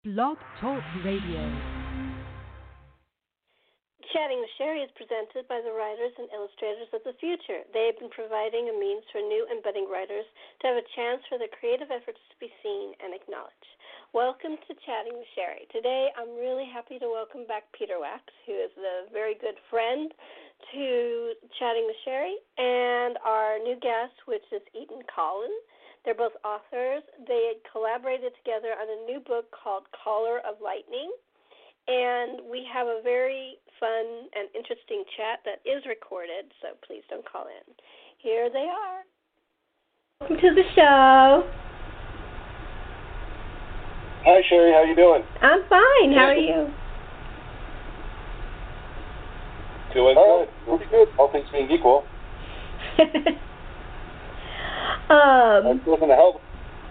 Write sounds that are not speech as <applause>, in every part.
Blog Talk Radio. Chatting with Sherri is presented by the writers and illustrators of the future. They have been providing a means for new and budding writers to have a chance for their creative efforts to be seen and acknowledged. Welcome to Chatting with Sherri. Today I'm really happy to welcome back Peter Wacks, who is a very good friend to Chatting with Sherri, and our new guest, which is Eytan Kollins. They're both authors. They collaborated together on a new book called Caller of Lightning. And we have a very fun and interesting chat that is recorded, so please don't call in. Here they are. Welcome to the show. Hi Sherri, how are you doing? I'm fine. How are you? Doing good. Pretty good. All things being equal. <laughs> Um, I'm living a hell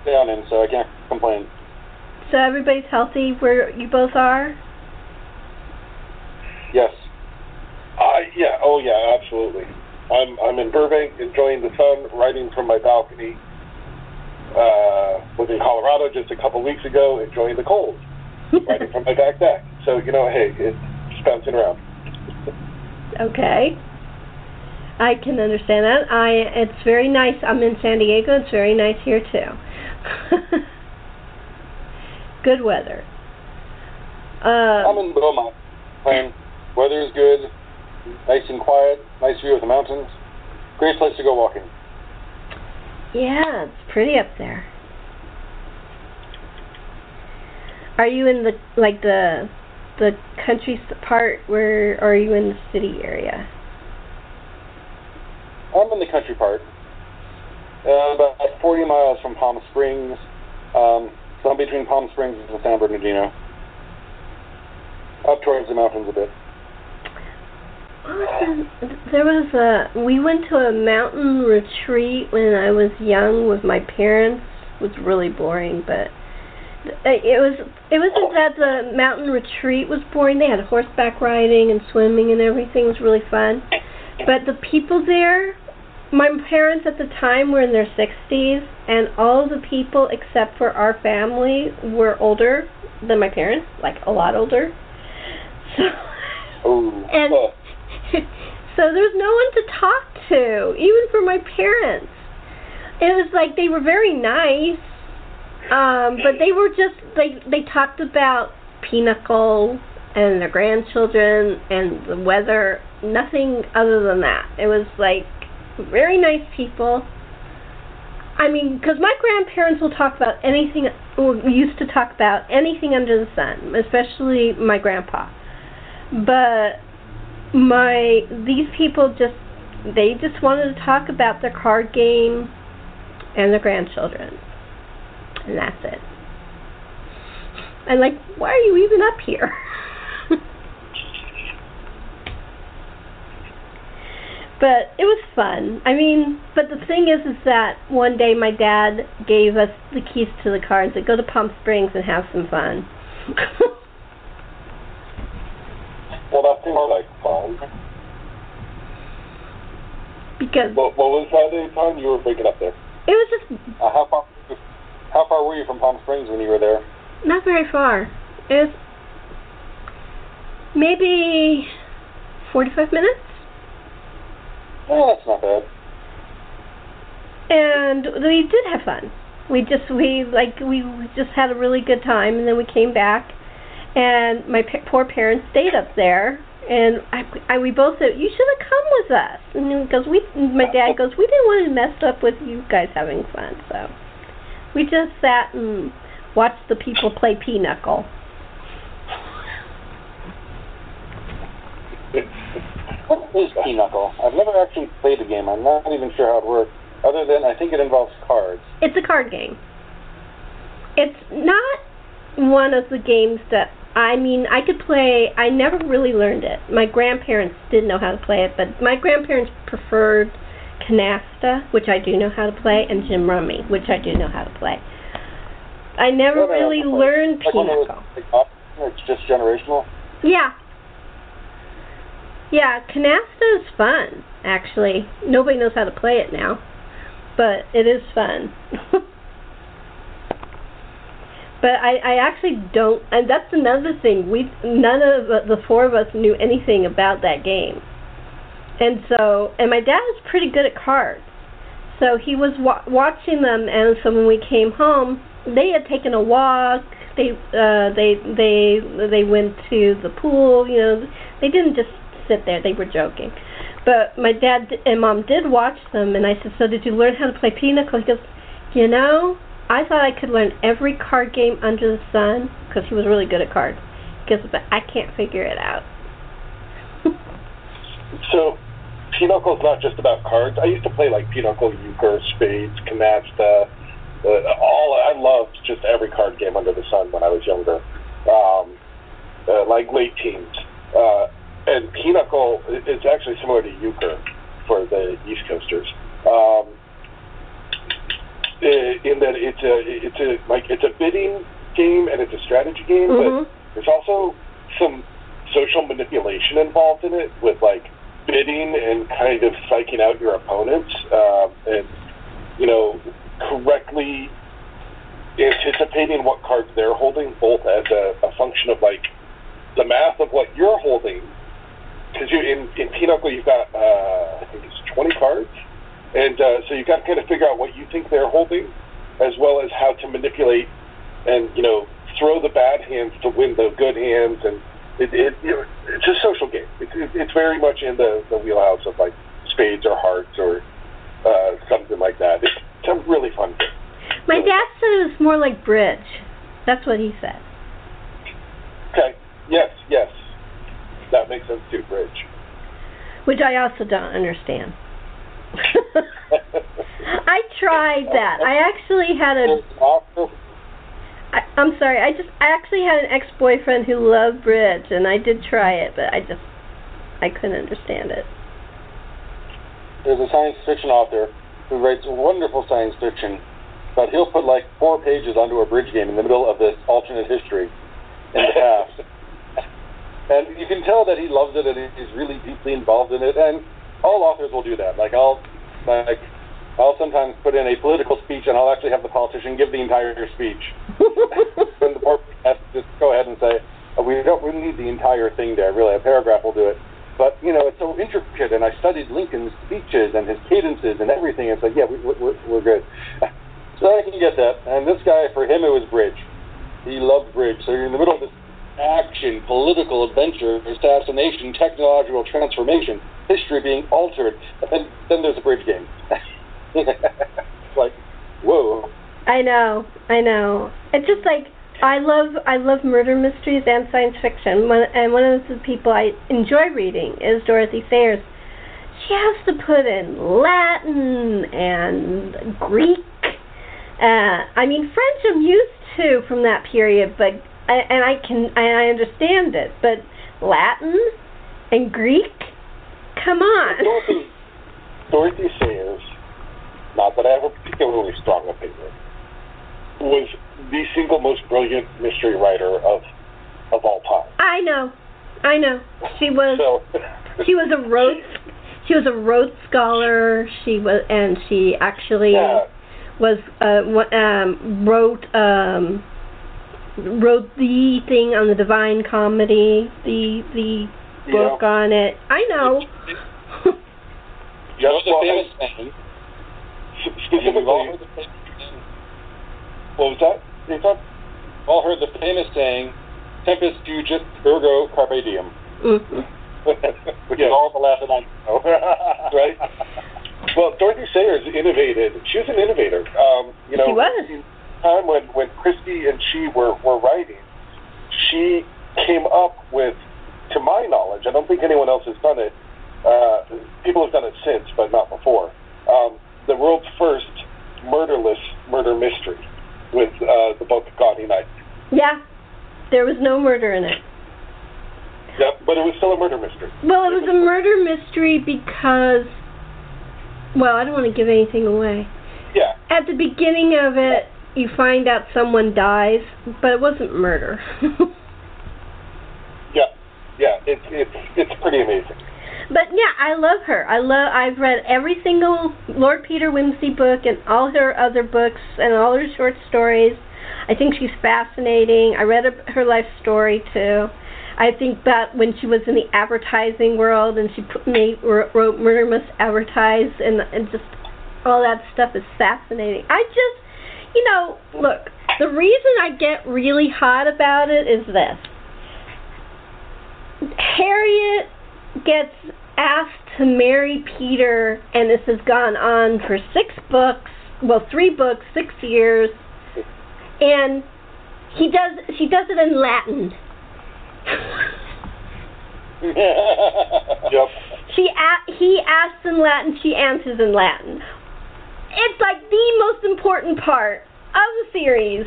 down in, so I can't complain. So everybody's healthy where you both are? Yes. Uh, yeah, oh yeah, absolutely. I'm I'm in Burbank, enjoying the sun, writing from my balcony. Uh, was in Colorado just a couple weeks ago, enjoying the cold, <laughs> writing from my back deck. So you know, hey, it's just bouncing around. okay. I can understand that. I it's very nice. I'm in San Diego. It's very nice here too. <laughs> good weather. Uh, I'm in Beaumont. And weather is good, nice and quiet, nice view of the mountains. Great place to go walking. Yeah, it's pretty up there. Are you in the like the the country part where or are you in the city area? I'm in the country part, uh, about 40 miles from Palm Springs. Um, so I'm between Palm Springs and San Bernardino, up towards the mountains a bit. There was a we went to a mountain retreat when I was young with my parents. It was really boring, but it was it wasn't that the mountain retreat was boring. They had horseback riding and swimming and everything. It was really fun. But the people there, my parents at the time were in their 60s, and all the people except for our family were older than my parents, like a lot older. <laughs> So, oh, and <laughs> so there was no one to talk to, even for my parents. It was like they were very nice, um, but they were just they they talked about pinochle and their grandchildren and the weather nothing other than that. It was like very nice people. I mean, because my grandparents will talk about anything, or used to talk about anything under the sun, especially my grandpa. But my these people just they just wanted to talk about their card game and their grandchildren, and that's it. And like, why are you even up here? <laughs> but it was fun. I mean, but the thing is, is that one day my dad gave us the keys to the car and said, "Go to Palm Springs and have some fun." <laughs> well, that seems like fun. Because what, what was that day time you were breaking up there? It was just. Uh, how far? How far were you from Palm Springs when you were there? Not very far. It was maybe forty-five minutes. Oh, that's not bad. And we did have fun. We just we like we just had a really good time, and then we came back, and my pa- poor parents stayed up there, and I, I we both said you should have come with us, and because we my dad goes we didn't want to mess up with you guys having fun, so we just sat and watched the people play pinochle. <laughs> What is Pinochle? I've never actually played the game. I'm not even sure how it works. Other than I think it involves cards. It's a card game. It's not one of the games that I mean, I could play. I never really learned it. My grandparents didn't know how to play it, but my grandparents preferred canasta, which I do know how to play, and Gin Rummy, which I do know how to play. I never really learned Pinochle. It's just generational. Yeah, yeah, canasta is fun, actually. Nobody knows how to play it now, but it is fun. <laughs> But I, I actually don't, and that's another thing. We none of the, four of us knew anything about that game, and so and my dad was pretty good at cards, so he was wa- watching them. And so when we came home, they had taken a walk. They uh, they they they went to the pool. You know, they didn't just sit there. They were joking. But my dad and mom did watch them, and I said, "So did you learn how to play pinochle?" He goes, "You know, I thought I could learn every card game under the sun because he was really good at cards. Because but I can't figure it out." <laughs> So, Pinochle is not just about cards. I used to play like Pinochle, Euchre, Spades, Canasta. Uh, all I loved just every card game under the sun when I was younger, um, uh, like late teens. Uh, and Pinochle is actually similar to Euchre for the East Coasters. Um, in that it's a it's a like it's a bidding game and it's a strategy game, Mhm. but there's also some social manipulation involved in it with like bidding and kind of psyching out your opponents uh, and you know correctly anticipating what cards they're holding both as a, a function of like the math of what you're holding because you in in Pinochle you've got uh, I think it's 20 cards and uh, so you've got to kind of figure out what you think they're holding as well as how to manipulate and you know throw the bad hands to win the good hands and it, it you know, it's a social game. It, it, it's very much in the, the wheelhouse of like spades or hearts or uh, something like that. It's, it's a really fun game. My dad said it was more like bridge. That's what he said. Okay. Yes. Yes. That makes sense too. Bridge. Which I also don't understand. <laughs> I tried that. I actually had a I, I'm sorry. I just I actually had an ex-boyfriend who loved bridge, and I did try it, but I just I couldn't understand it. There's a science fiction author who writes wonderful science fiction, but he'll put like four pages onto a bridge game in the middle of this alternate history in the past. And you can tell that he loves it and he's really deeply involved in it. And all authors will do that. Like I'll like I'll sometimes put in a political speech and I'll actually have the politician give the entire speech. <laughs> and the board has to just go ahead and say, oh, we don't really need the entire thing there, really. A paragraph will do it. But, you know, it's so intricate, and I studied Lincoln's speeches and his cadences and everything. It's like, yeah, we, we're, we're good. <laughs> so I can get that. And this guy, for him, it was bridge. He loved bridge. So you're in the middle of this action, political adventure, assassination, technological transformation, history being altered, and then, there's a bridge game. it's <laughs> like, whoa. I know, I know. It's just like I love I love murder mysteries and science fiction. One, and one of the people I enjoy reading is Dorothy Sayers. She has to put in Latin and Greek. Uh, I mean French I'm used to from that period, but I, and I can I understand it, but Latin and Greek, come on. Dorothy, Dorothy Sayers, not that I have a particularly strong opinion, was the single most brilliant mystery writer of of all time. I know, I know. She was So she was a Rhodes she was a Rhodes scholar. She was and she actually yeah, was uh um wrote um wrote the thing on the Divine Comedy, the the book on it. I know. You know just the well, famous I- saying, s- we've all specifically, heard the famous saying, what was that? Nathan? all heard the famous saying, tempus fugit, ergo carpe diem, Mhm. which Yeah. is all the Latin I know. right? Well, Dorothy Sayers innovated. She was an innovator. Um, you know, She was. Time when when Christie and she were were writing, she came up with, to my knowledge, I don't think anyone else has done it. Uh, people have done it since, but not before. Um, the world's first murderless murder mystery with uh, the book Gaudy Night. Yeah. There was no murder in it. Yep, but it was still a murder mystery. Well, it was a murder mystery because well, I don't want to give anything away. Yeah, At the beginning of it, you find out someone dies, but it wasn't murder. <laughs> yeah, yeah. It's it's it's pretty amazing. But yeah, I love her. I love. I've read every single Lord Peter Wimsey book and all her other books and all her short stories. I think she's fascinating. I read her- her life story too. I think about when she was in the advertising world and she put, made, wr- wrote Murder Must Advertise and, and just all that stuff is fascinating. I just, you know, look, the reason I get really hot about it is this. Harriet gets asked to marry Peter, and this has gone on for six books, well, three books, six years, and he does. She does it in Latin. <laughs> Yep. She a- he asks in Latin, she answers in Latin. It's like the most important part of the series,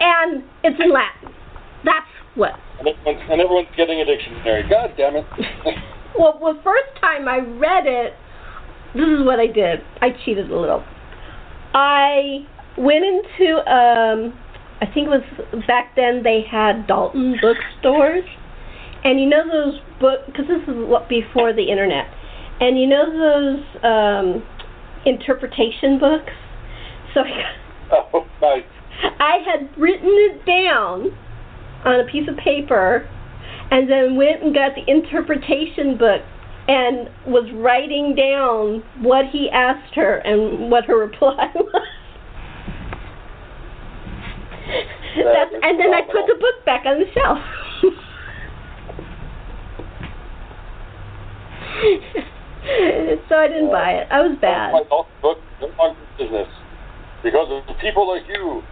and it's in Latin. That's what. And everyone's, and everyone's getting a dictionary. God damn it. <laughs> Well, the first time I read it, this is what I did. I cheated a little. I went into, um, I think it was back then they had Dalton bookstores, and you know those book because this is what before the internet, and you know those um, interpretation books. So <laughs> Oh, nice. I had written it down on a piece of paper and then went and got the interpretation book and was writing down what he asked her and what her reply <laughs> was. That's, and then I put the book back on the shelf. <laughs> <laughs> so I didn't buy it. I was bad. My book on business. Because of people like you.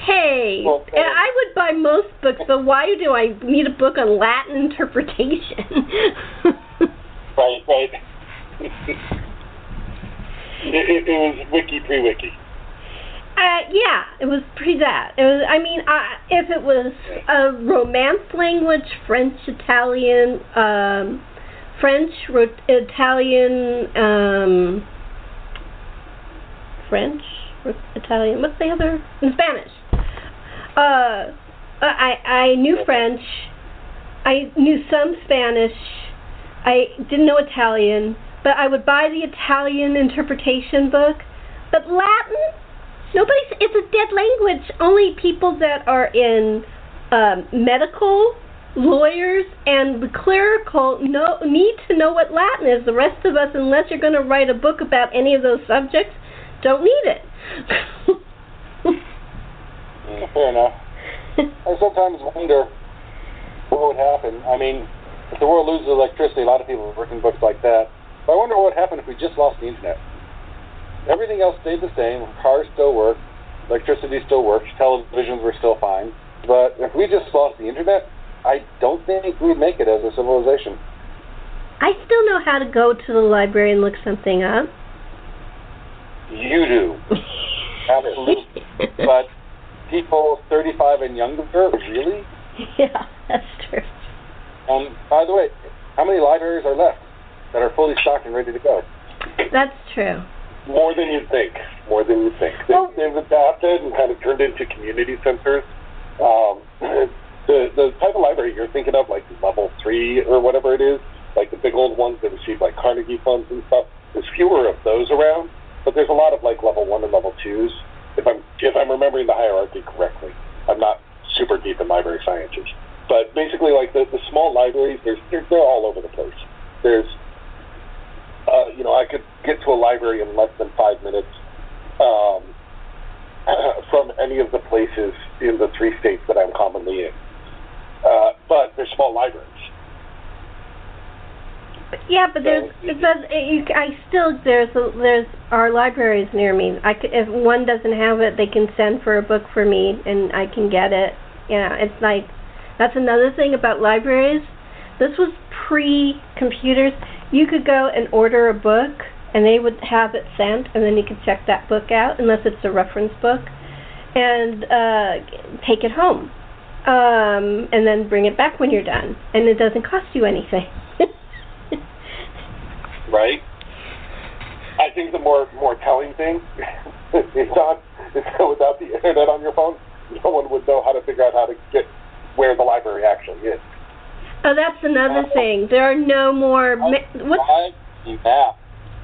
Hey, <laughs> Well, and I would buy most books, but why do I need a book on Latin interpretation? <laughs> Right, right. it, it, it was wiki pre-wiki. Uh, yeah, it was pre that. It was. I mean, uh, if it was a romance language, French, Italian, um, French, Italian, um, French, Italian. What's the other? In Spanish. Uh, I I knew French. I knew some Spanish. I didn't know Italian, but I would buy the Italian interpretation book. But Latin, nobody's. It's a dead language. Only people that are in um, medical, lawyers, and the clerical know need to know what Latin is. The rest of us, unless you're going to write a book about any of those subjects, don't need it. Mm, Fair enough. <laughs> I sometimes wonder what would happen. I mean, if the world loses electricity, a lot of people are working books like that. But I wonder what would happen if we just lost the internet. Everything else stayed the same. Cars still work. Electricity still works. Televisions were still fine. But if we just lost the internet, I don't think we'd make it as a civilization. I still know how to go to the library and look something up. You do. <laughs> Absolutely. But people 35 and younger, really? <laughs> yeah, that's true. And by the way, how many libraries are left that are fully stocked and ready to go? That's true. More than you'd think. More than you'd think. They, Well- they've adapted and kind of turned into community centers. Um, <laughs> the the type of library you're thinking of, like level three or whatever it is, like the big old ones that receive like Carnegie funds and stuff. There's fewer of those around, but there's a lot of like level one and level twos. If I'm if I'm remembering the hierarchy correctly, I'm not super deep in library sciences, but basically like the the small libraries, there's they're, they're all over the place. There's uh, you know, I could get to a library in less than five minutes um, from any of the places in the three states that I'm commonly in. Uh, but they're small libraries. Yeah, but there's but you, Still there's a, there's our libraries near me. I could, if one doesn't have it, they can send for a book for me and I can get it. Yeah, it's like that's another thing about libraries. This was pre-computers. You could go and order a book and they would have it sent and then you could check that book out unless it's a reference book and uh take it home. Um and then bring it back when you're done and it doesn't cost you anything. <laughs> right? Think the more more telling thing is is that without the internet on your phone, no one would know how to figure out how to get where the library actually is. Oh, that's another uh, thing. There are no more. Ma- what's map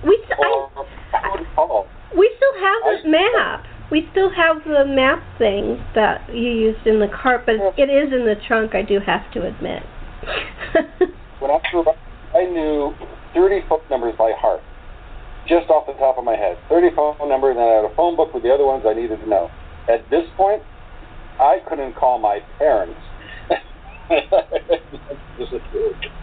we? s- or I, I would call we still have this I- map. we still have the map thing that you used in the cart, but it is in the trunk. I do have to admit. <laughs> when I grew up, I knew 30 phone numbers by heart, just off the top of my head. 30 phone numbers, and I had a phone book with the other ones I needed to know. At this point, I couldn't call my parents. <laughs>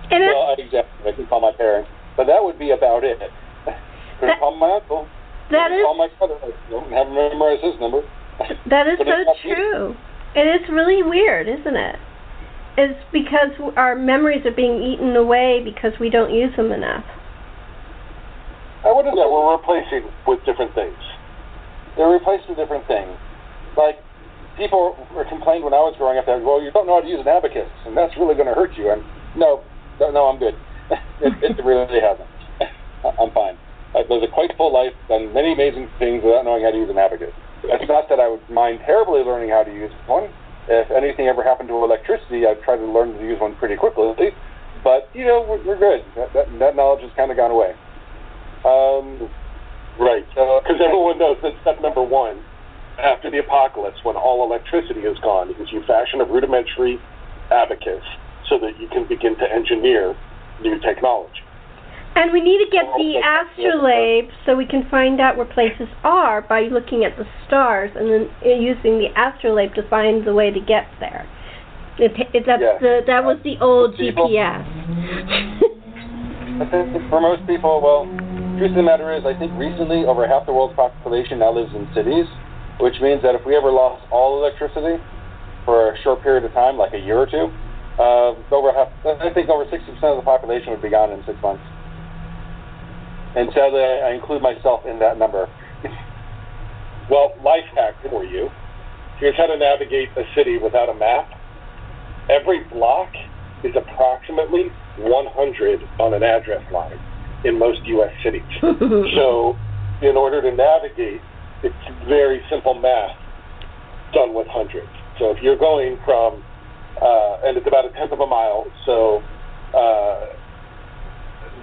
And well, I, exactly. I can call my parents, but that would be about it. Couldn't That- call my uncle. that call my brother. I don't have memorized his number. that is <laughs> so true. And it's really weird, isn't it? It's because our memories are being eaten away because we don't use them enough. I wouldn't Yeah, say we're replacing with different things. they're replaced with different things. Like people were complained when I was growing up that well you don't know how to use an abacus and that's really going to hurt you. And no, no, no I'm good. <laughs> it, it really hasn't. <laughs> I'm fine. I've lived a quite full life, done many amazing things without knowing how to use an abacus. It's not that I would mind terribly learning how to use one. If anything ever happened to electricity, I'd try to learn to use one pretty quickly. But you know, we're, we're good. That, that, that knowledge has kind of gone away. Um, Right. Because everyone knows that step number one, after the apocalypse, when all electricity is gone, is you fashion a rudimentary abacus so that you can begin to engineer new technology. And we need to get the astrolabe so we can find out where places are by looking at the stars and then uh, using the astrolabe to find the way to get there. It, it, that's Yeah. the, that was the old People- GPS. I think for most people, well, truth of the matter is, I think recently over half the world's population now lives in cities, which means that if we ever lost all electricity for a short period of time, like a year or two, uh, over half, I think over 60% of the population would be gone in six months. And sadly, I include myself in that number. <laughs> Well, life hack for you. Here's how to navigate a city without a map. Every block is approximately 100 on an address line in most U.S. cities. <laughs> So, in order to navigate, it's very simple math done with hundreds. So, if you're going from, uh, and it's about a tenth of a mile, so uh,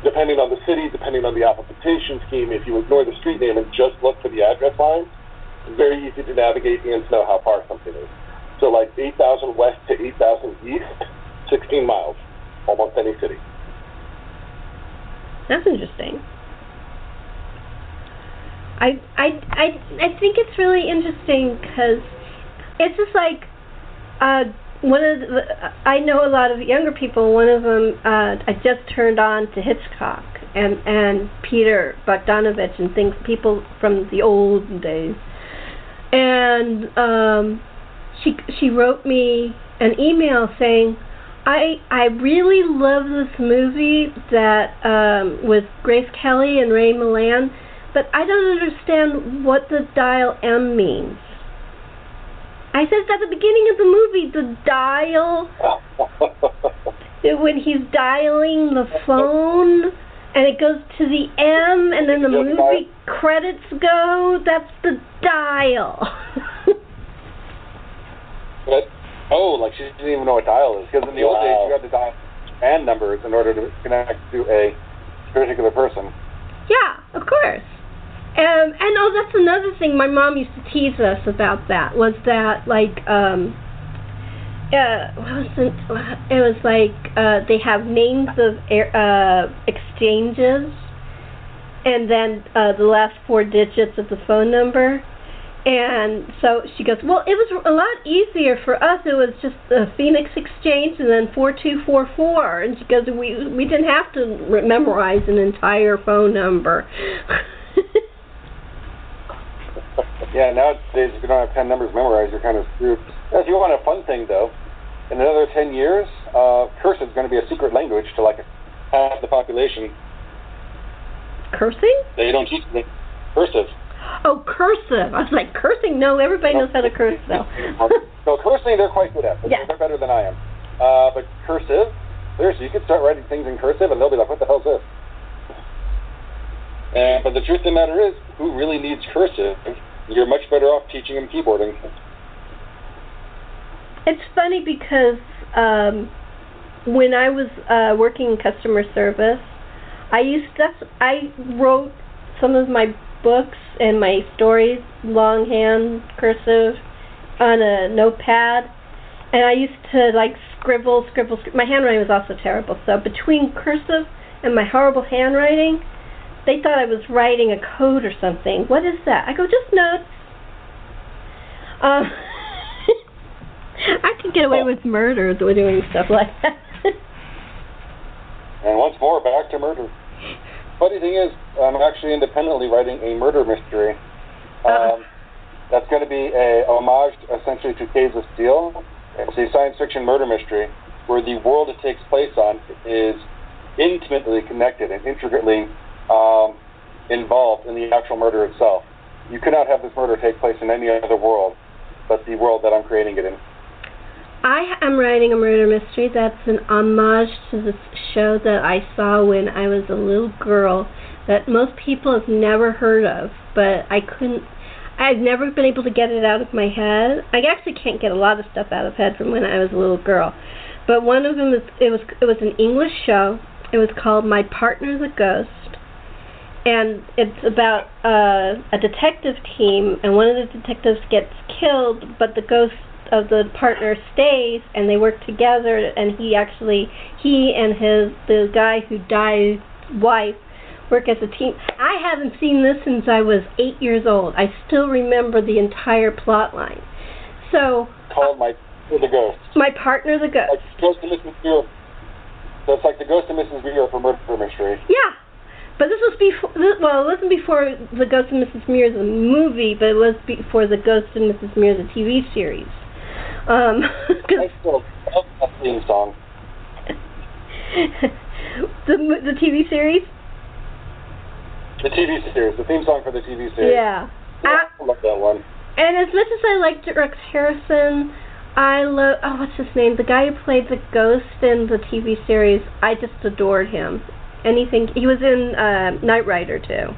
depending on the city, depending on the application scheme, if you ignore the street name and just look for the address line, it's very easy to navigate and to know how far something is. So, like 8,000 west to 8,000 east, 16 miles, almost any city. That's interesting. I I I I think it's really interesting because it's just like uh one of the I know a lot of younger people. One of them uh I just turned on to Hitchcock and and Peter Bogdanovich and things people from the old days. And um she she wrote me an email saying I I really love this movie that um, with Grace Kelly and Ray Milland, but I don't understand what the dial M means. I said at the beginning of the movie, the dial <laughs> when he's dialing the phone and it goes to the M and then the movie credits go. That's the dial. <laughs> But, oh, like she didn't even know what dial is. Because in the old days, you had to dial band numbers in order to connect to a particular person. Yeah, of course. Um, and oh, that's another thing my mom used to tease us about. That was that like um, uh, what was it? It was like uh, they have names of air, uh, exchanges, and then uh, the last four digits of the phone number. And so she goes, well, it was a lot easier for us. It was just the Phoenix Exchange and then four two four four. And she goes, we we didn't have to memorize an entire phone number. <laughs> Yeah, nowadays if you don't have 10 numbers memorized, you're kind of screwed. If you want a fun thing, though, in another 10 years, uh, cursive is going to be a secret language to like half the population. Cursing? They don't teach cursive. Oh, cursive. I was like, cursing? No, everybody knows how to curse, though. <laughs> so cursing, they're quite good at. Yeah. They're better than I am. Uh, but cursive, seriously, you could start writing things in cursive, and they'll be like, "What the hell's this?" And but the truth of the matter is, who really needs cursive? You're much better off teaching them keyboarding. It's funny because um, when I was uh, working in customer service, I used that's I wrote some of my books and my stories longhand cursive on a notepad, and I used to like scribble, scribble. scribble. My handwriting was also terrible. So between cursive and my horrible handwriting, they thought I was writing a code or something. What is that? I go just notes. Um, <laughs> I could get away with murder doing stuff like that. <laughs> And once more, back to murder. Funny thing is, I'm actually independently writing a murder mystery. Uh-huh. Um, that's going to be a homage, essentially, to Caves of Steel. It's a science fiction murder mystery where the world it takes place on is intimately connected and intricately um, involved in the actual murder itself. You could not have this murder take place in any other world but the world that I'm creating it in. I am writing a murder mystery that's an homage to this show that I saw when I was a little girl that most people have never heard of, but I couldn't I've never been able to get it out of my head. I actually can't get a lot of stuff out of head from when I was a little girl. But one of them was it was it was an English show. It was called My Partner the Ghost. And it's about uh, a detective team and one of the detectives gets killed, but the ghost of the partner stays and they work together and he actually he and his the guy who died wife work as a team. I haven't seen this since I was 8 years old. I still remember the entire plot line. So Called my the ghost. my partner the ghost. Like Ghost of Mrs. Muir. So it's like the Ghost of Mrs. Muir for murder mystery. Yeah. But this was before, well, it wasn't before The Ghost of Mrs. Muir, the movie, but it was before The Ghost of Mrs. Muir, the TV series. Um, <laughs> 'cause I still love that theme song. <laughs> the the TV series. The TV series, the theme song for the TV series. Yeah. Yeah, I love that one. And as much as I liked Rex Harrison, I love oh what's his name? The guy who played the ghost in the TV series. I just adored him. Anything he was in uh, Knight Rider too.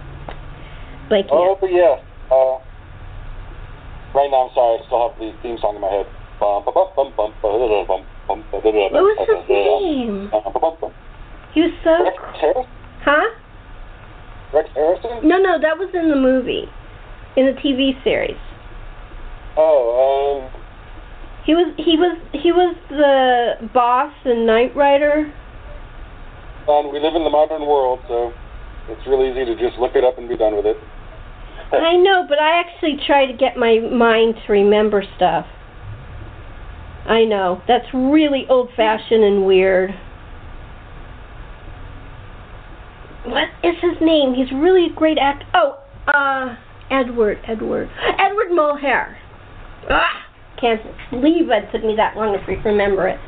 Blanking. Oh, yeah. Uh, right now, I'm sorry, I still have the theme song in my head. What was his name? He was so. Rex Harrison? Huh? Rex Harrison? No, no, that was in the movie, in the TV series. Oh, um. He was he was he was the boss in Knight Rider. Um, we live in the modern world, so it's really easy to just look it up and be done with it. <laughs> I know, but I actually try to get my mind to remember stuff. I know. That's really old fashioned and weird. What is his name? He's really a great act. Oh, uh, Edward, Edward. Edward Mulhare. Ah, can't believe it took me that long to remember it.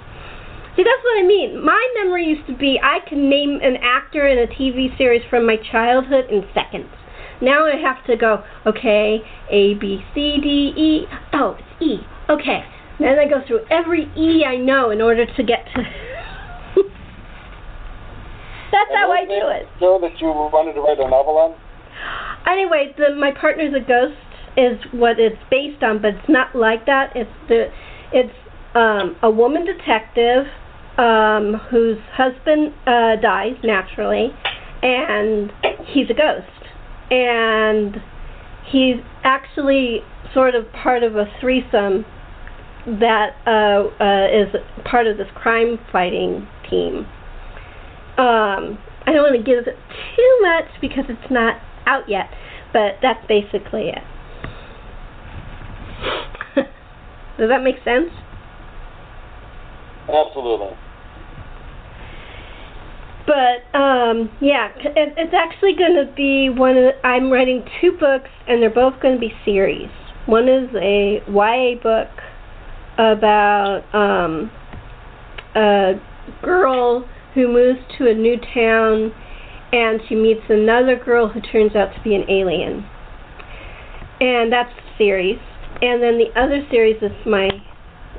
See, that's what I mean. My memory used to be I can name an actor in a TV series from my childhood in seconds. Now I have to go, okay, A, B, C, D, E. Oh, it's E. Okay. Then I go through every E I know in order to get to. <laughs> That's how I do it. Show that you wanted to write a novel on? Anyway, the my partner's a ghost is what it's based on, but it's not like that. It's the it's um, a woman detective um, whose husband uh, dies naturally, and he's a ghost, and he's actually sort of part of a threesome that uh, uh, is part of this crime fighting team. Um, I don't want to give it too much because it's not out yet, but that's basically it. <laughs> Does that make sense? Absolutely. But um, yeah, it, it's actually going to be one. Of the, I'm writing two books, and they're both going to be series. One is a YA book about um, a girl who moves to a new town, and she meets another girl who turns out to be an alien. And that's the series. And then the other series is my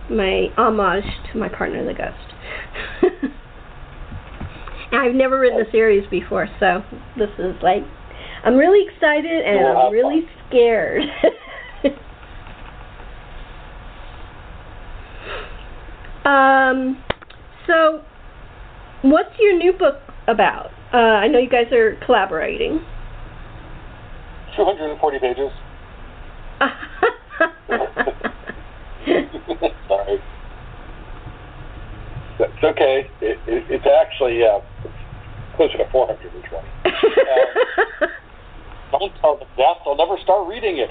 my homage to my partner, the ghost. <laughs> I've never written a series before, so this is like I'm really excited and You'll I'm really scared. <laughs> um, so what's your new book about? Uh, I know you guys are collaborating. 240 pages. <laughs> <laughs> Sorry. It's okay. It, it, it's actually uh, closer to 420. <laughs> Don't tell them that. They'll never start reading it.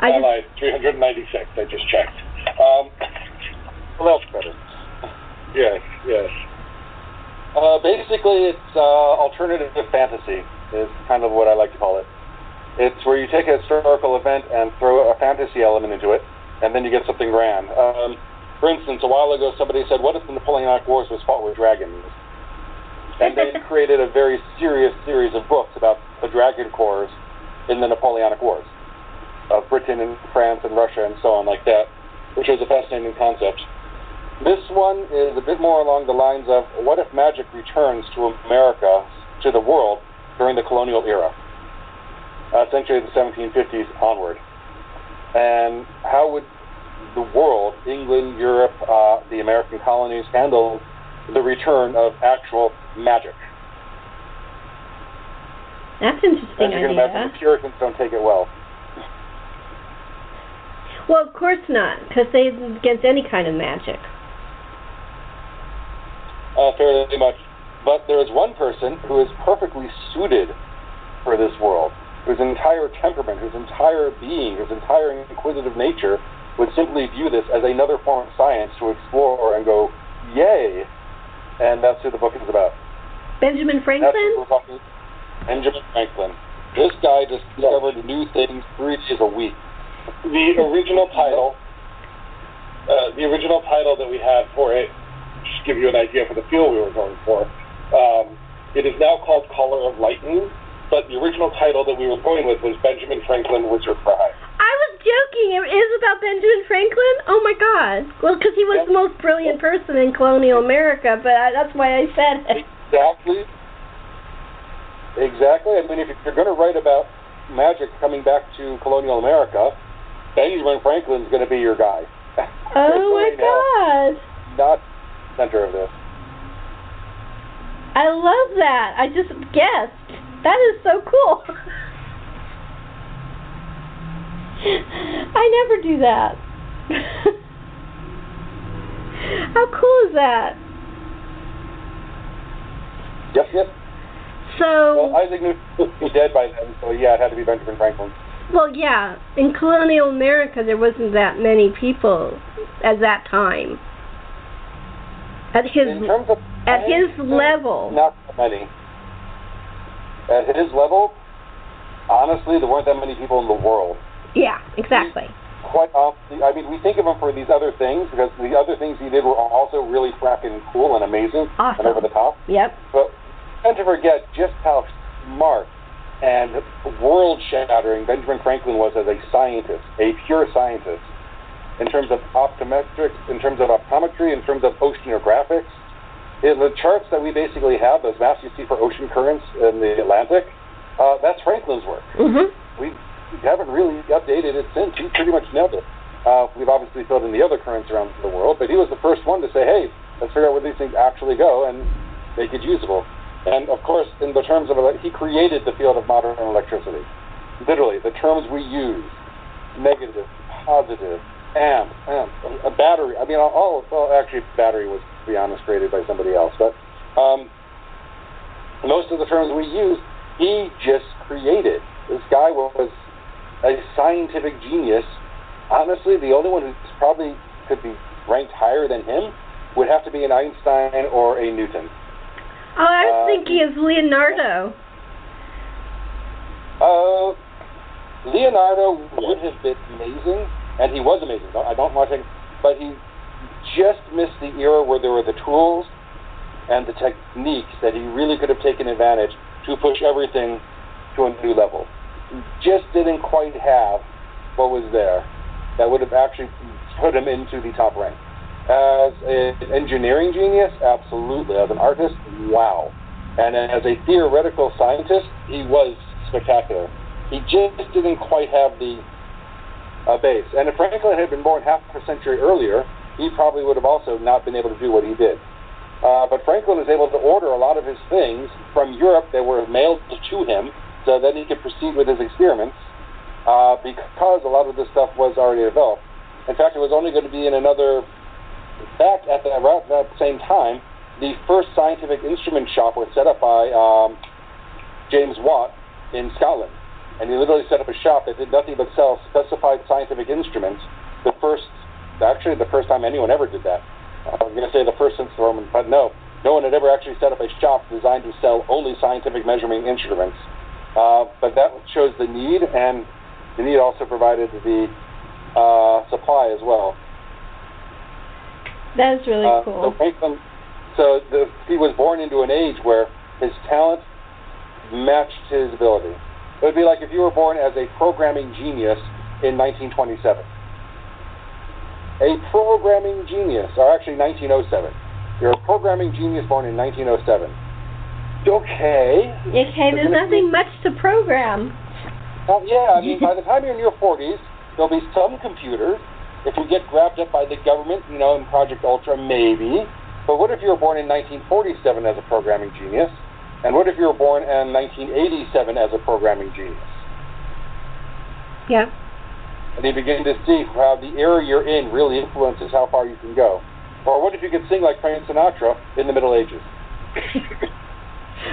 I just, lied. 396. I just checked. Um, Well, that's better. yes, yes. Uh, basically, it's uh, alternative fantasy is kind of what I like to call it. It's where you take a historical event and throw a fantasy element into it, and then you get something grand. Um, for instance, a while ago, somebody said, "What if the Napoleonic Wars was fought with dragons?" And they <laughs> created a very serious series of books about the dragon corps in the Napoleonic Wars of Britain and France and Russia and so on like that, which was a fascinating concept. This one is a bit more along the lines of what if magic returns to America, to the world, during the colonial era, essentially the 1750s onward. And how would the world, England, Europe, uh, the American colonies, handle the return of actual magic? that's interesting As you can imagine, idea. the Puritans don't take it well. Well, of course not, because they're against any kind of magic. uh, fairly much. But there is one person who is perfectly suited for this world, whose entire temperament, whose entire being, whose entire inquisitive nature would simply view this as another form of science to explore and go, yay! And that's who the book is about. Benjamin Franklin? Benjamin Franklin. This guy just discovered new things three days a week. The original title, uh, the original title that we had for it, just to give you an idea for the feel we were going for. Um, it is now called Caller of Lightning, but the original title that we were going with was Benjamin Franklin Wizard Fry. I was joking. It is about Benjamin Franklin. Oh my God! Well, because he was the most brilliant person in colonial America, but I, that's why I said it. Exactly. Exactly. I mean, if you're going to write about magic coming back to colonial America, Benjamin Franklin's going to be your guy. Oh <laughs> my now, God! Not center of this. I love that. I just guessed. That is so cool. <laughs> I never do that. How cool is that? Yep, yep. So, Well, Isaac Newton was dead by then, so yeah, it had to be Benjamin Franklin. well, yeah, in colonial America there wasn't that many people at that time. At his In terms of at his level. not that many. At his level, honestly, there weren't that many people in the world. Yeah, exactly. quite honestly, I mean, we think of him for these other things because the other things he did were also really fracking cool and amazing Awesome. and over the top. Yep. But tend to forget just how smart and world-shattering Benjamin Franklin was as a scientist, a pure scientist, in terms of optometrics, in terms of optometry, in terms of oceanographics. In the charts that we basically have, those maps you see for ocean currents in the Atlantic, uh, that's Franklin's work Mm-hmm. we haven't really updated it since. He pretty much nailed it. Uh, we've obviously filled in the other currents around the world, but he was the first one to say, hey, let's figure out where these things actually go and make it usable. And of course, in the terms of, ele- he created the field of modern electricity. Literally, the terms we use, negative, positive, amp, amp, a battery. I mean, all, well, actually, battery was, to be honest, created by somebody else. But um, most of the terms we use, he just created. This guy was a scientific genius. Honestly, the only one who probably could be ranked higher than him would have to be an Einstein or a Newton. Oh, I was Uh, thinking of Leonardo. Uh, Leonardo would have been amazing, and he was amazing. I don't want to, but he just missed the era where there were the tools and the techniques that he really could have taken advantage to push everything to a new level. Just didn't quite have what was there that would have actually put him into the top rank. As an engineering genius, absolutely. As an artist, wow. And as a theoretical scientist, he was spectacular. He just didn't quite have the uh, base. And if Franklin had been born half a century earlier, he probably would have also not been able to do what he did. Uh, but Franklin was able to order a lot of his things from Europe that were mailed to him so then he could proceed with his experiments uh, because a lot of this stuff was already developed. In fact, it was only going to be in another, back at around that same time, the first scientific instrument shop was set up by um, James Watt in Scotland. And he literally set up a shop that did nothing but sell specified scientific instruments. The first, actually, the first time anyone ever did that. I was going to say the first since the Roman, but no, no one had ever actually set up a shop designed to sell only scientific measuring instruments. Uh, but that shows the need, and the need also provided the uh, supply as well. That is really Uh, cool. So Franklin, so the, he was born into an age where his talent matched his ability. It would be like if you were born as a programming genius in 1927. A programming genius, or actually 1907. You're a programming genius born in 1907. Okay. Okay, there's nothing much to program. Well, yeah, I mean, by the time you're in your 40s, there'll be some computers. If you get grabbed up by the government, you know, in Project Ultra, maybe. But what if you were born in 1947 as a programming genius? And what if you were born in 1987 as a programming genius? Yeah. And you begin to see how the era you're in really influences how far you can go. Or what if you could sing like Frank Sinatra in the Middle Ages? <laughs>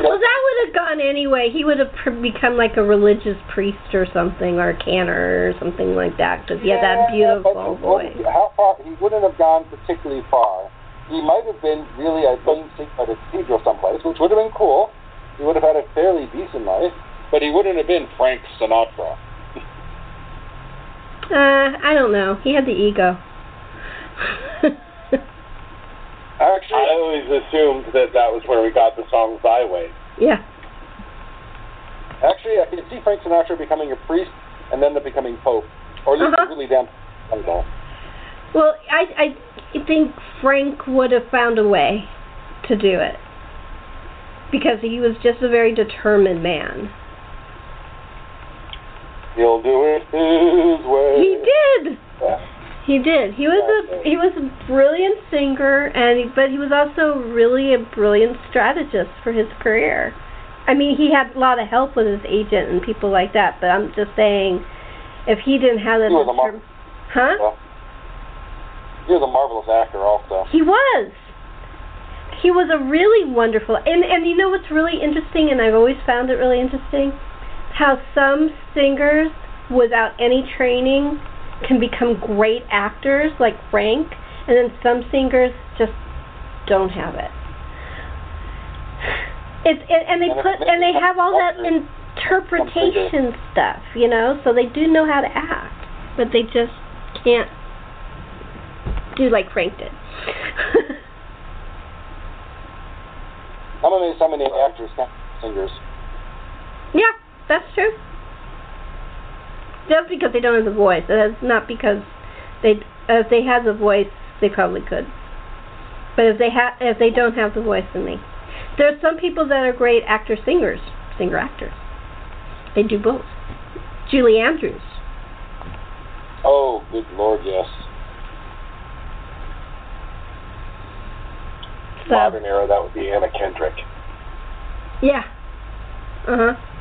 Well, that would have gone anyway. He would have pr- become like a religious priest or something, or a cantor or something like that, because he had that beautiful voice. How far? He wouldn't have gone particularly far. He might have been really a plain at a cathedral someplace, which would have been cool. He would have had a fairly decent life, but he wouldn't have been Frank Sinatra. Uh, I don't know. He had the ego. <laughs> Actually, I always assumed that that was where we got the song Thy Way. yeah. actually, I can see Frank Sinatra becoming a priest and then becoming pope, or at least Uh-huh. really damn idol. Well, I I think Frank would have found a way to do it because he was just a very determined man. He'll do it his way. He did. Yeah. He did. He was a he was a brilliant singer, and he, but he was also really a brilliant strategist for his career. I mean, he had a lot of help with his agent and people like that. But I'm just saying, if he didn't have that, He was a huh? Well, he was a marvelous actor, also. He was. He was a really wonderful, and and you know what's really interesting, and I've always found it really interesting, how some singers without any training can become great actors like Frank, and then some singers just don't have it. It's and, and they put and they have all that interpretation stuff, you know, so they do know how to act, but they just can't do like Frank did. I'm amazed how many actors singers. yeah, that's true. Just because they don't have the voice, that's not because they if they had the voice, they probably could. But if they ha- if they don't have the voice, then they. There are some people that are great actor singers, singer actors. They do both. Julie Andrews. Oh, good lord, yes. So, Modern era, that would be Anna Kendrick. Yeah. Uh huh.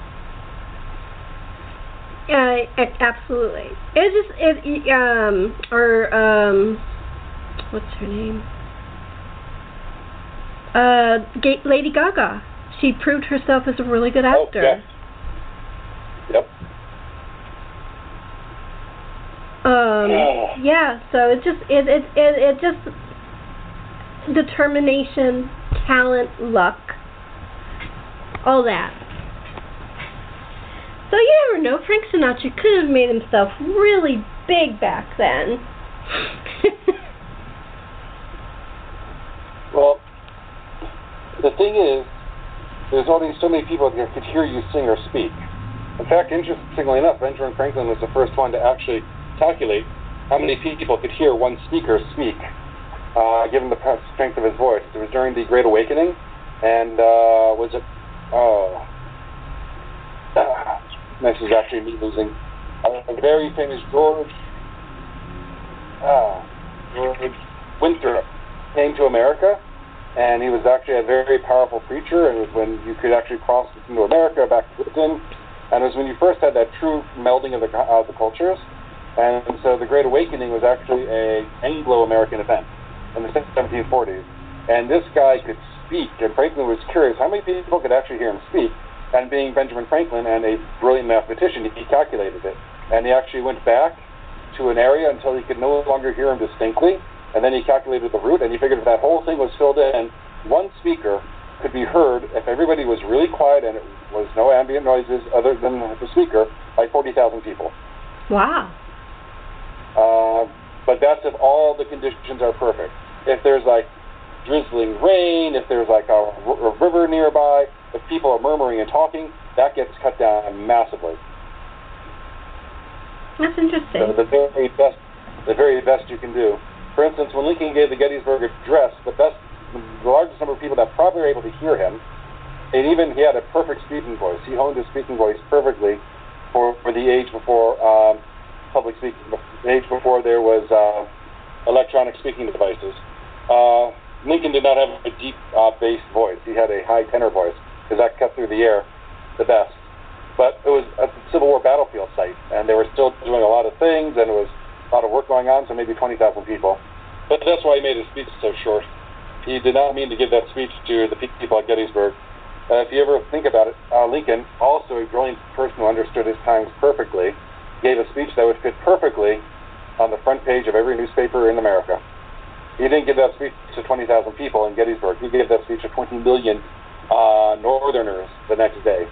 It, absolutely. It's just it um or um what's her name? Uh, Lady Gaga. She proved herself as a really good Oh, actor. yes. Yep. Um, yeah. So it just it it it, it just determination, talent, luck, all that. So you never know. Frank Sinatra could have made himself really big back then. <laughs> Well, the thing is, there's only so many people that could hear you sing or speak. In fact, interestingly enough, Benjamin Franklin was the first one to actually calculate how many people could hear one speaker speak, uh, given the strength of his voice. It was during the Great Awakening, and uh, was it? Oh, ah, this is actually me losing. A very famous George. Ah, George Winthrop came to America and he was actually a very powerful preacher, and it was when you could actually cross into America, back to Britain, and it was when you first had that true melding of the, of the cultures. And so the Great Awakening was actually a Anglo-American event in the 1740s. And this guy could speak, and Franklin was curious how many people could actually hear him speak. And being Benjamin Franklin and a brilliant mathematician, he calculated it. And he actually went back to an area until he could no longer hear him distinctly. And then he calculated the route, and he figured if that whole thing was filled in, one speaker could be heard if everybody was really quiet and it was no ambient noises other than the speaker by 40,000 people. Wow. Uh, but that's if all the conditions are perfect. If there's like drizzling rain, if there's like a, a river nearby, if people are murmuring and talking, that gets cut down massively. That's interesting. So the very best, the very best you can do. For instance, when Lincoln gave the Gettysburg Address, the best the largest number of people that probably were able to hear him. And even he had a perfect speaking voice. He honed his speaking voice perfectly for, for the age before um, public speaking, the age before there was uh, electronic speaking devices. Uh, Lincoln did not have a deep uh, bass voice. He had a high tenor voice because that cut through the air the best. But it was a Civil War battlefield site, and they were still doing a lot of things, and it was a lot of work going on, so maybe 20,000 people. But that's why he made his speech so short he did not mean to give that speech to the people at Gettysburg. Uh, if you ever think about it, uh, Lincoln, also a brilliant person who understood his times perfectly, gave a speech that would fit perfectly on the front page of every newspaper in America. He didn't give that speech to 20,000 people in Gettysburg. He gave that speech to 20 million uh, Northerners the next day.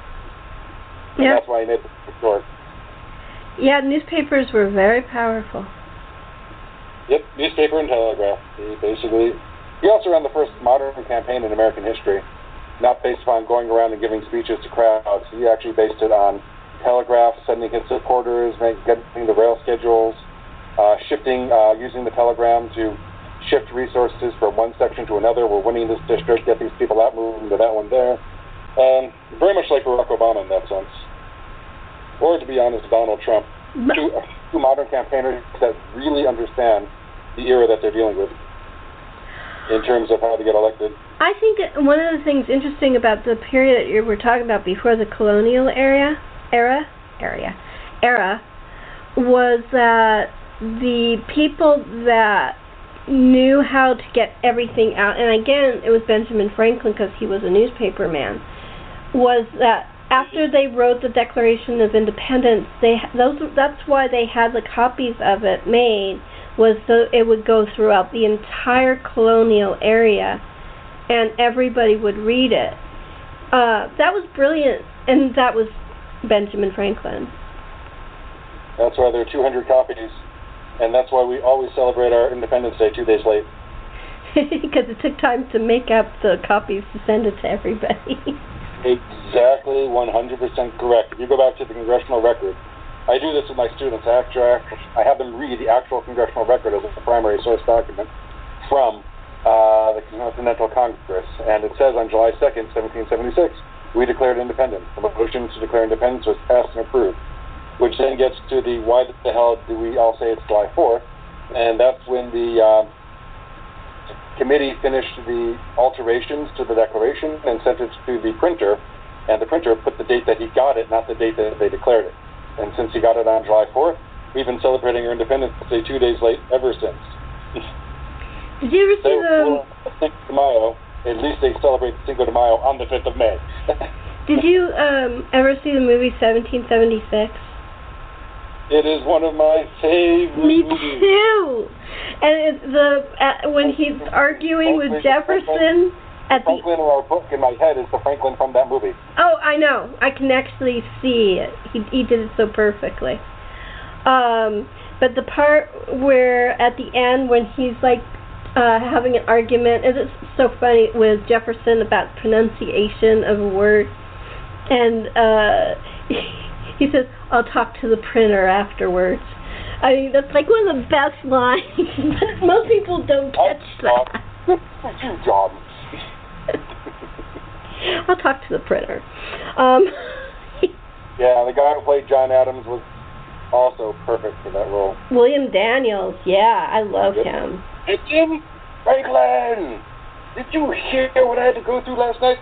And Yeah. that's why he made it short. Yeah, newspapers were very powerful. Yep, newspaper and telegraph. He basically, he also ran the first modern campaign in American history, not based upon going around and giving speeches to crowds. He actually based it on telegraph, sending his supporters, getting the rail schedules, uh, shifting, uh, using the telegram to shift resources from one section to another. We're winning this district, get these people out, move them to that one there. Um, very much like Barack Obama in that sense. Or to be honest, Donald Trump two, two modern campaigners that really understand the era that they're dealing with in terms of how to get elected. I think one of the things interesting about the period that you were talking about before the colonial era, era, area, era, was that the people that knew how to get everything out, and again, it was Benjamin Franklin because he was a newspaper man, was that after they wrote the Declaration of Independence, they those that's why they had the copies of it made was so it would go throughout the entire colonial area and everybody would read it. Uh, that was brilliant, and that was Benjamin Franklin. That's why there are 200 copies, and that's why we always celebrate our Independence Day two days late. <laughs> Because it took time to make up the copies to send it to everybody. <laughs> Exactly 100% correct. If you go back to the congressional record, I do this with my students. I, actually, I have them read the actual congressional record as a primary source document from uh, the Continental Congress. And it says on July 2nd, 1776, we declared independence. The motion to declare independence was passed and approved, which then gets to the why the hell do we all say it's July 4th? And that's when the uh, committee finished the alterations to the declaration and sent it to the printer, and the printer put the date that he got it, not the date that they declared it. And since he got it on July 4th, we've been celebrating our Independence Day two days late ever since. Did you ever So, see the? Cinco de Mayo, at least they celebrate Cinco de Mayo on the 5th of May. <laughs> Did you um ever see the movie 1776? It is one of my favorite Me movies. too. And it's the uh, when he's arguing with Jefferson at the Franklin in our book in my head is the Franklin from that movie. Oh, I know. I can actually see it. He he did it so perfectly. Um, but the part where at the end when he's like uh having an argument, and it's so funny with Jefferson about pronunciation of a word, and uh <laughs> he says, "I'll talk to the printer afterwards." I mean, that's like one of the best <laughs> lines. but Most people don't catch that. you job. <laughs> I'll talk to the printer. Um, <laughs> Yeah, the guy who played John Adams was also perfect for that role. William Daniels, yeah, I love Yep. him. It's Jim Franklin. did you hear what I had to go through last night?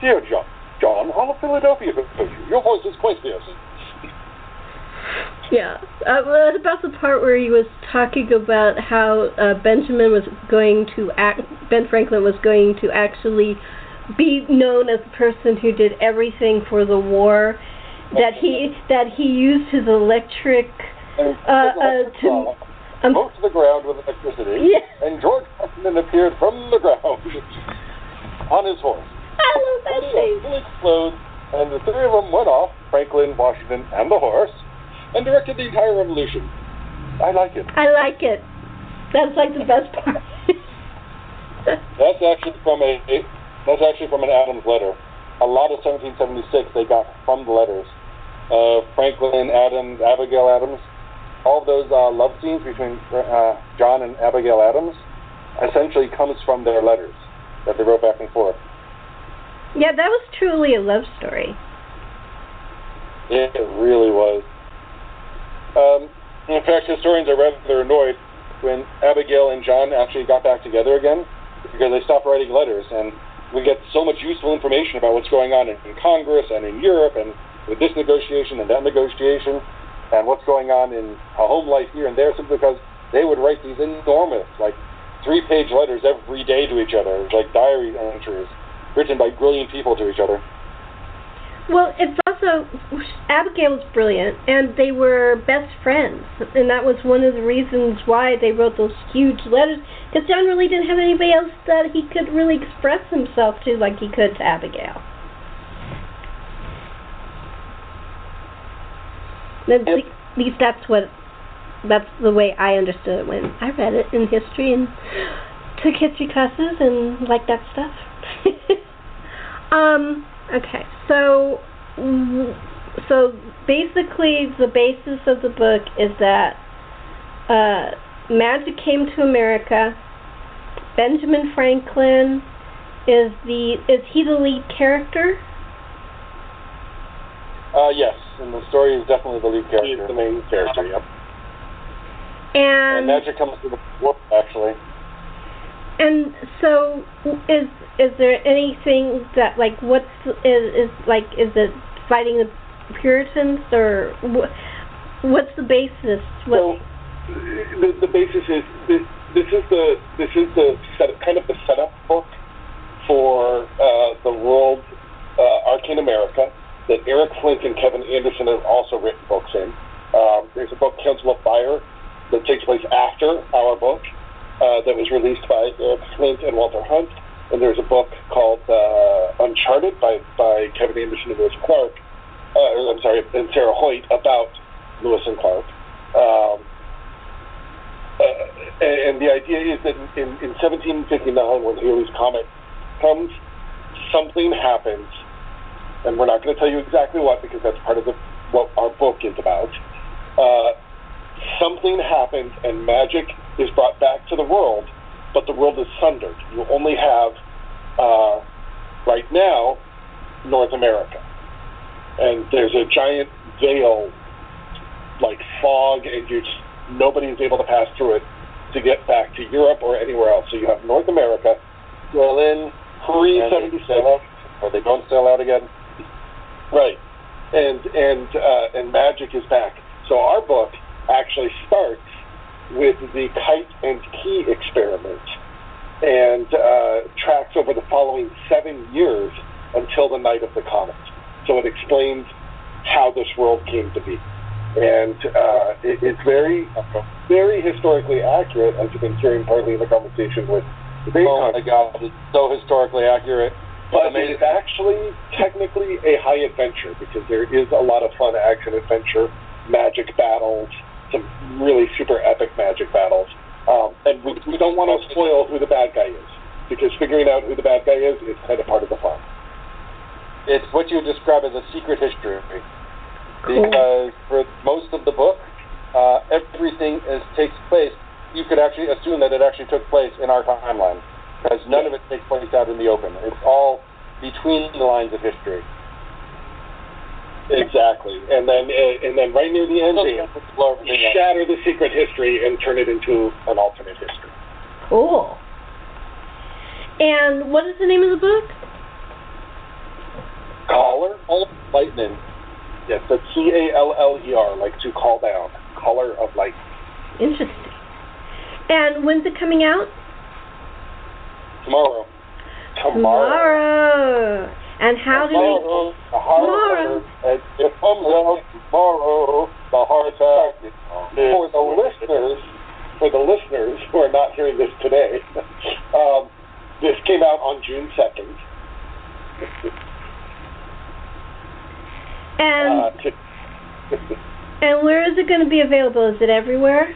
Dear John, John, all of Philadelphia knows you. Your voice is quite fierce. Yeah. Uh, well, about the part where he was talking about how uh, Benjamin was going to act, Ben Franklin was going to actually be known as the person who did everything for the war. That he that he used his electric uh, uh, to um, to the ground with electricity, Yeah. and George Washington appeared from the ground <laughs> on his horse. I love that scene. Fully clothed, and the three of them went off, Franklin, Washington, and the horse, and directed the entire revolution. I like it. I like it. That's like the best part. <laughs> That's actually from a, a that's actually from an Adams letter. A lot of 1776 they got from the letters. Uh, Franklin Adams, Abigail Adams, all of those uh, love scenes between uh, John and Abigail Adams essentially comes from their letters that they wrote back and forth. Yeah, that was truly a love story. Yeah, It really was. Um, in fact, historians are rather annoyed when Abigail and John actually got back together again because they stopped writing letters, and we get so much useful information about what's going on in, in Congress and in Europe, and with this negotiation and that negotiation, and what's going on in a home life here and there, simply because they would write these enormous, like three-page letters every day to each other, like diary entries written by brilliant people to each other. Well, it's also Abigail was brilliant, and they were best friends, and that was one of the reasons why they wrote those huge letters. Because John really didn't have anybody else that he could really express himself to like he could to Abigail. At least that's what that's the way I understood it when I read it in history and took history classes and like that stuff. <laughs> um. Okay. So. mm, So basically, the basis of the book is that uh, magic came to America. Benjamin Franklin is the is he the lead character? Uh, yes, and the story is definitely the lead character. He's character. the main character, yep. And And magic comes to the war, actually. and so is is there anything that like what's is is like is it fighting the Puritans or what? What's the basis? What, So the, the basis is this, this is the this is the set, kind of the setup book for uh, the world uh, Arcane America that Eric Flint and Kevin Anderson have also written books in. Um, there's a book Council of Fire that takes place after our book uh, that was released by Eric Flint and Walter Hunt, and there's a book called uh, Uncharted by by Kevin Anderson and Lewis Clark. Uh, I'm sorry, and Sarah Hoyt about Lewis and Clark. Um, uh, and the idea is that in, in 1759, when Halley's Comet comes, something happens, and we're not going to tell you exactly what because that's part of the, what our book is about. Uh, something happens, and magic is brought back to the world, but the world is sundered. You only have, uh, right now, North America. And there's a giant veil, like fog, and you just, nobody is able to pass through it to get back to Europe or anywhere else. So you have North America, Berlin, pre and seventy they six, sell or they don't sell out again. right? And and uh, and magic is back. So our book actually starts with the kite and key experiment, and uh, tracks over the following seven years until the night of the comet. So it explains how this world came to be, and uh, it, it's very very historically accurate, as you've been hearing partly in the conversation with the Oh my God, it's so historically accurate. But it's actually technically a high adventure because there is a lot of fun action adventure, magic battles, some really super epic magic battles. Um, and we, we don't want to spoil who the bad guy is because figuring out who the bad guy is is kind of part of the fun. It's what you describe as a secret history. Cool. Because for most of the book, uh, everything is takes place. You could actually assume that it actually took place in our timeline, because none of it takes place out in the open. It's all between the lines of history. Exactly. And then uh, and then right near the end, they Blow shatter the secret history and turn it into an alternate history. Cool. And what is the name of the book? Caller of Lightning. Yes, that's C A L L E R, like to call down. Caller of Light. Interesting. And when's it coming out? Tomorrow. Tomorrow. Tomorrow. And how do we? Tomorrow, the heart Tomorrow. and it comes out tomorrow. The heart attack. For the listeners, for the listeners who are not hearing this today, <laughs> um, this came out on June second. And Uh, to, <laughs> and where is it going to be available? Is it everywhere?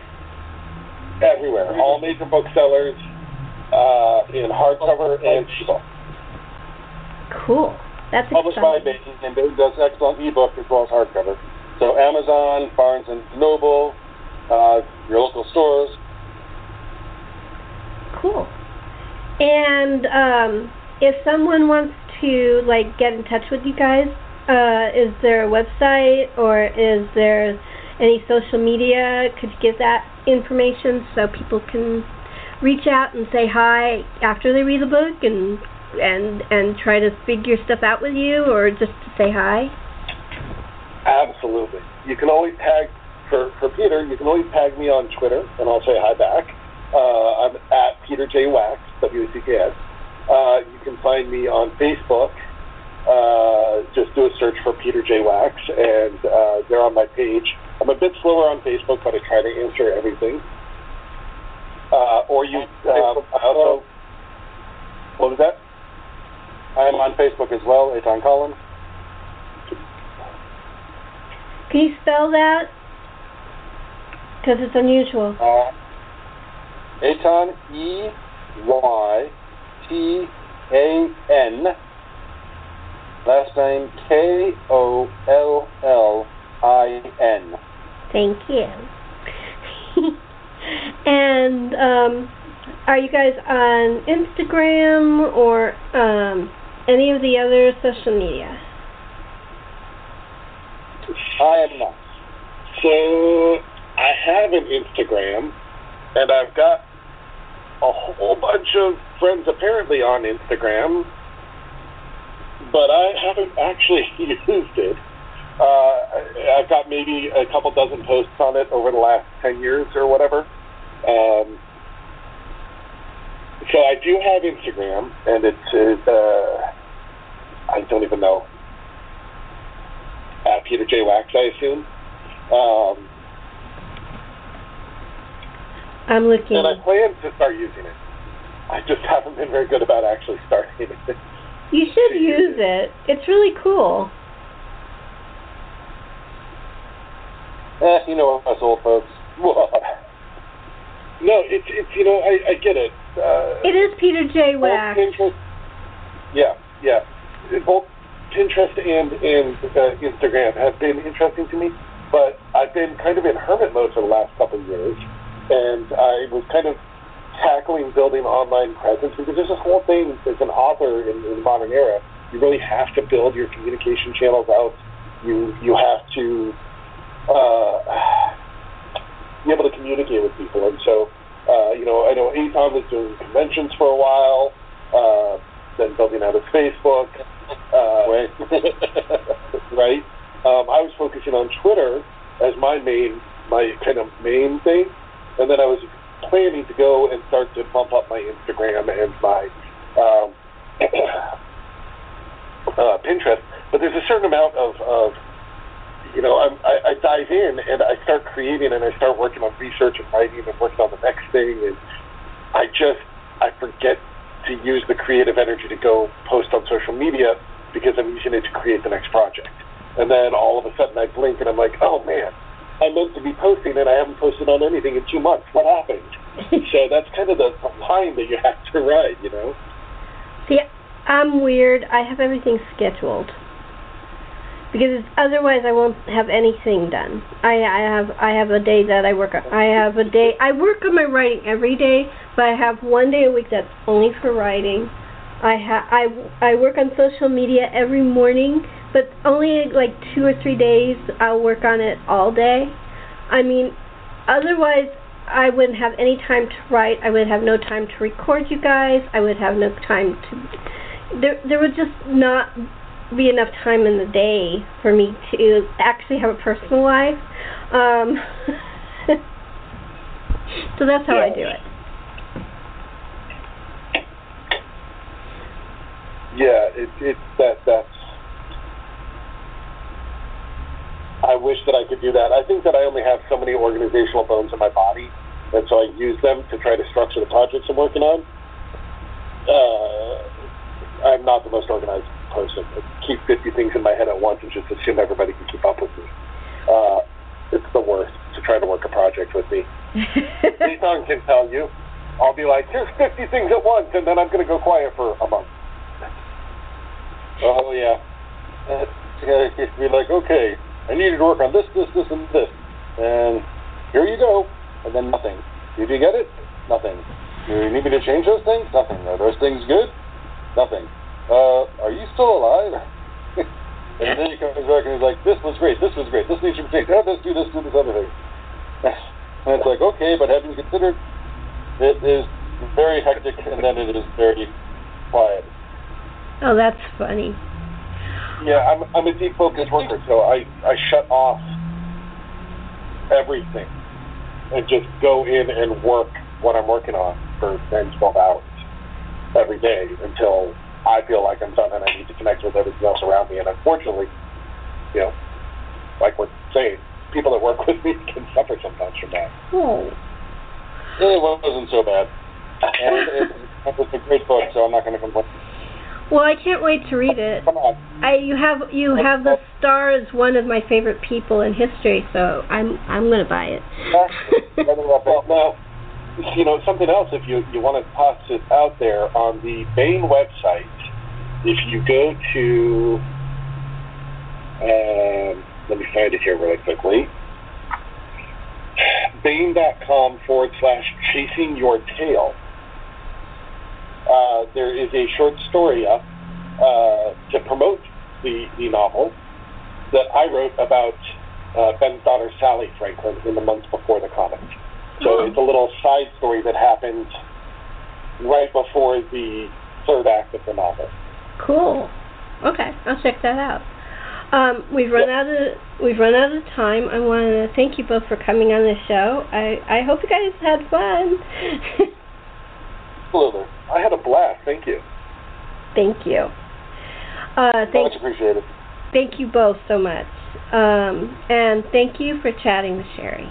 everywhere, all major booksellers, uh, in hardcover and ebook. Cool. That's Published by exciting. Bates, and Bates does excellent ebook as well as hardcover. So Amazon, Barnes and Noble, uh, your local stores. Cool. And um, if someone wants to like get in touch with you guys, uh, is there a website or is there any social media? Could you give that information so people can reach out and say hi after they read the book and and and try to figure stuff out with you or just to say hi? Absolutely. You can always tag for for Peter. You can always tag me on Twitter, and I'll say hi back. Uh, I'm at Peter J Wacks W A C K S. Uh, you can find me on Facebook. Uh, just do a search for Peter J Wacks, and uh, they're on my page. I'm a bit slower on Facebook, but I try to answer everything. Uh, or you, um, I also. What was that? I am on Facebook as well, Eytan Kollins. Can you spell that? Because it's unusual. Uh, Eytan E Y T A N. Last name K O L L I N. Thank you. <laughs> and um, are you guys on Instagram or um, any of the other social media? I am not. So I have an Instagram, and I've got a whole bunch of friends apparently on Instagram, but I haven't actually <laughs> used it. Uh, I've got maybe a couple dozen posts on it over the last ten years or whatever. Um, so I do have Instagram, and it's uh, I don't even know. Uh, Peter J. Wacks, I assume. Um, I'm looking. and I plan to start using it. I just <laughs> haven't been very good about actually starting it. You should use it. It's really cool. Eh, you know us old folks. <laughs> no, it's it's you know I, I get it. Uh, It is Peter J. Wacks. Pinterest, yeah, yeah. Both Pinterest and and uh, Instagram have been interesting to me, but I've been kind of in hermit mode for the last couple of years, and I was kind of tackling building online presence because there's this whole thing as an author in, in the modern era. You really have to build your communication channels out. You you have to uh, <sighs> be able to communicate with people, and so uh, you know I know Eytan was doing conventions for a while, uh, then building out his Facebook. Uh, Wait. <laughs> right? Um, I was focusing on Twitter as my main, my kind of main thing, and then I was planning to go and start to bump up my Instagram and my um, <coughs> uh, Pinterest. But there's a certain amount of, of you know, I'm, I, I dive in and I start creating and I start working on research and writing and working on the next thing, and I just I forget to use the creative energy to go post on social media because I'm using it to create the next project. And then all of a sudden I blink and I'm like, oh man, I meant to be posting and I haven't posted on anything in two months. What happened? <laughs> so that's kind of the, the line that you have to ride, you know? See, I'm weird. I have everything scheduled. Because otherwise I won't have anything done. I I have I have a day that I work on. I have a day I work on my writing every day, but I have one day a week that's only for writing. I ha I I work on social media every morning, but only like two or three days I'll work on it all day. I mean, otherwise I wouldn't have any time to write. I would have no time to record you guys. I would have no time to. There, there would just not be enough time in the day for me to actually have a personal life. Um, <laughs> so that's how I do it. Yeah, it it that that's. I wish that I could do that. I think that I only have so many organizational bones in my body, and so I use them to try to structure the projects I'm working on. Uh, I'm not the most organized person. I keep 50 things in my head at once and just assume everybody can keep up with me. Uh, it's the worst to try to work a project with me. <laughs> Nathan can tell you. I'll be like, here's 50 things at once, and then I'm going to go quiet for a month. Oh yeah. Uh, you'd be like, okay, I needed to work on this, this, this, and this, and here you go, and then nothing. Did you get it? Nothing. Do you need me to change those things? Nothing. Are those things good? Nothing. Uh, are you still alive? <laughs> and then he comes back and he's like, this was great, this was great, this needs to be changed. Oh, let's do this, do this other thing. <laughs> and it's like, okay, but have you considered it is very hectic and then it is very quiet. Oh, that's funny. Yeah, I'm I'm a deep focus worker, so I I shut off everything and just go in and work what I'm working on for 10, 12 hours every day until I feel like I'm done and I need to connect with everything else around me. And unfortunately, you know, like we're saying, people that work <laughs> with me can suffer sometimes from that. Oh. It wasn't so bad. And it, it was a great book, so I'm not going to complain. Well, I can't wait to read it. Come on. I you have you have the star as one of my favorite people in history, so I'm I'm gonna buy it. well, you know, something else, if you, you want to toss it out there, on the Baen website, if you go to, um, let me find it here really quickly, Baen.com forward slash chasing your tail. Uh, there is a short story up uh, to promote the, the novel that I wrote about uh, Ben's daughter Sally Franklin in the months before the comic. So Oh. it's a little side story that happens right before the third act of the novel. Cool. Okay, I'll check that out. Um, we've run Yeah. out of we've run out of time. I want to thank you both for coming on the show. I I hope you guys had fun. Absolutely. I had a blast. Thank you. thank you. Uh, thank Much appreciated. thank you both so much. Um, and thank you for chatting with Sherri.